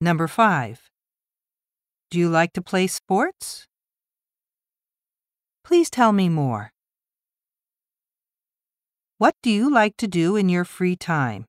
Number 5. Do you like to play sports? Please tell me more. What do you like to do in your free time?